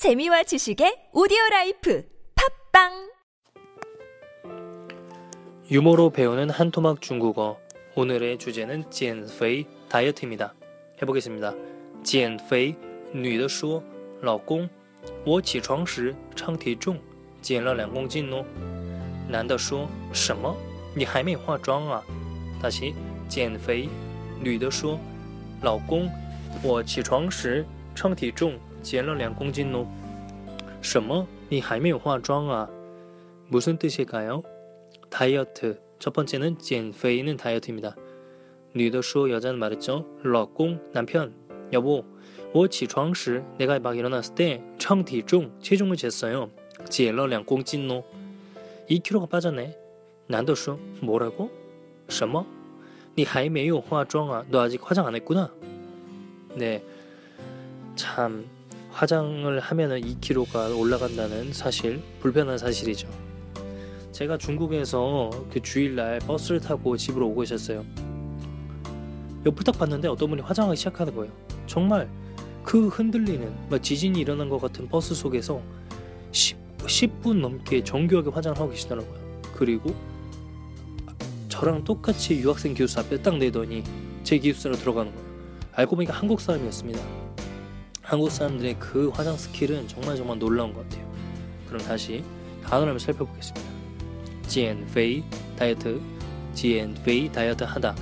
재미와 지식의 오디오 라이프 팝빵 유머로 배우는 한토막 중국어. 오늘의 주제는 减肥 다이어트입니다. 해보겠습니다. 减肥女的说老公我起床时称体重减了两公斤哦男的说什么你还没化妆啊大西减肥女的说老公我起床时称体重 减了两公斤哦什么你还没有化妆啊 무슨 뜻일까요? 다이어트. 첫 번째는 减肥는 다이어트입니다. 女的说 여자는 말했죠. 老公 남편 여보 我起床时 내가 막 일어났을 때称体重 체중을 쟀어요. 减了两公斤哦 2kg가 빠졌네. 男的说 뭐라고? 什么?你还没有化妆啊? 너 아직 화장 안 했구나. 네. 참 화장을 하면은 2kg가 올라간다는 사실 불편한 사실이죠. 제가 중국에서 그 주일날 버스를 타고 집으로 오고 있었어요. 옆을 딱 봤는데 어떤 분이 화장하기 시작하는 거예요. 정말 그 흔들리는 막 지진이 일어난 것 같은 버스 속에서 10, 10분 넘게 정교하게 화장을 하고 계시더라고요. 그리고 저랑 똑같이 유학생 기숙사 앞에 딱 내더니 제 기숙사로 들어가는 거예요. 알고 보니까 한국 사람이었습니다. 한국 사람들의 그 화장 스킬은 정말 정말 놀라운 것 같아요. 그럼 다시 단어를 살펴보겠습니다. GNV 다이어트, GNV 다이어트 하다.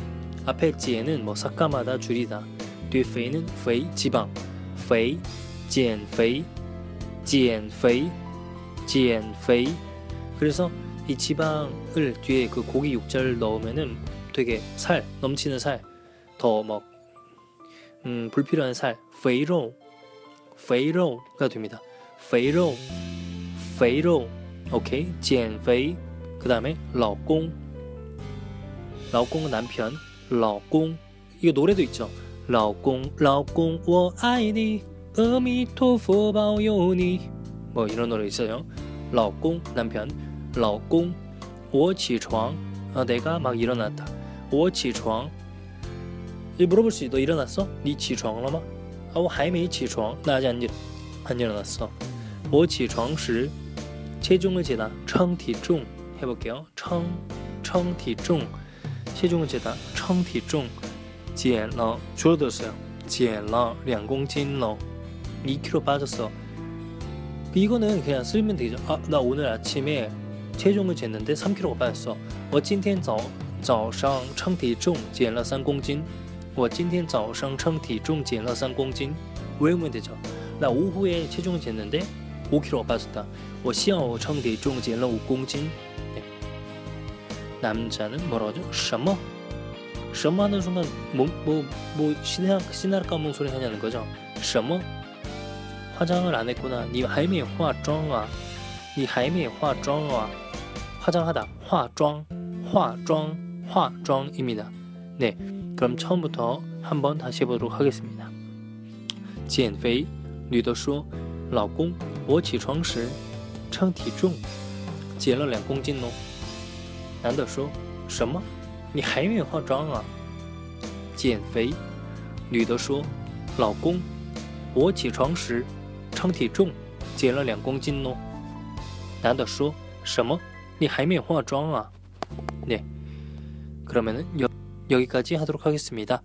앞에 GN은 뭐 삭감하다, 줄이다. 뒤에 V는 V 지방, V, GNV, GNV, GNV. 그래서 이 지방을 뒤에 그 고기 육자를 넣으면은 되게 살 넘치는 살, 더막 음, 불필요한 살, 페이로 肥肉가 됩니다. 肥肉,肥肉, 오케이, 减肥. 그 다음에 老公 老公은 남편 老公 이거 노래도 있죠 老公老公我爱你阿弥陀佛保佑你뭐 이런 노래 있어요 老公 남편 老公我起床 아, 내가 막 일어났다 我起床 물어볼 수 있어 너 일어났어? 니 起床了吗? 아, 我还没起床 나 아직 안, 일, 안 일어났어 我起床时 체중을 재다 称体重 해볼게요. 청, 청体重 체중을 재다 称体重 减了 줄어들었어요. 减了 2公斤了 2kg 빠졌어. 이거는 그냥 쓰면 되죠. 아, 나 오늘 아침에 체중을 쟀는데 3kg가 빠졌어. 我今天早早上称体重减了3公斤. 我今天早上称体重减了3公斤. 외우면 되죠. 나 오후에 체중을 쟀는데 5kg가 빠졌다. 我下午称体重减了5公斤. 남자는 뭐라고 하죠? 什么? 什么 하는 순간 뭐뭐뭐 뭐 신나 신나 까먹은 소리 하냐는 거죠. 什么? 화장을 안 했구나. 니 하이메 화妆啊. 니 하이메 화妆啊. 화장하다. 화妆. 화妆. 화妆입니다. 네. 그럼 처음부터 한번 다시 해보도록 하겠습니다. 减肥女的说老公我起床时称体重减了两公斤哦男的说：“什么？你还没有化妆啊？”减肥。女的说：“老公，我起床时称体重减了两公斤哦。”男的说：“什么？你还没有化妆啊？”네그러면은여 여기까지 하도록 하겠습니다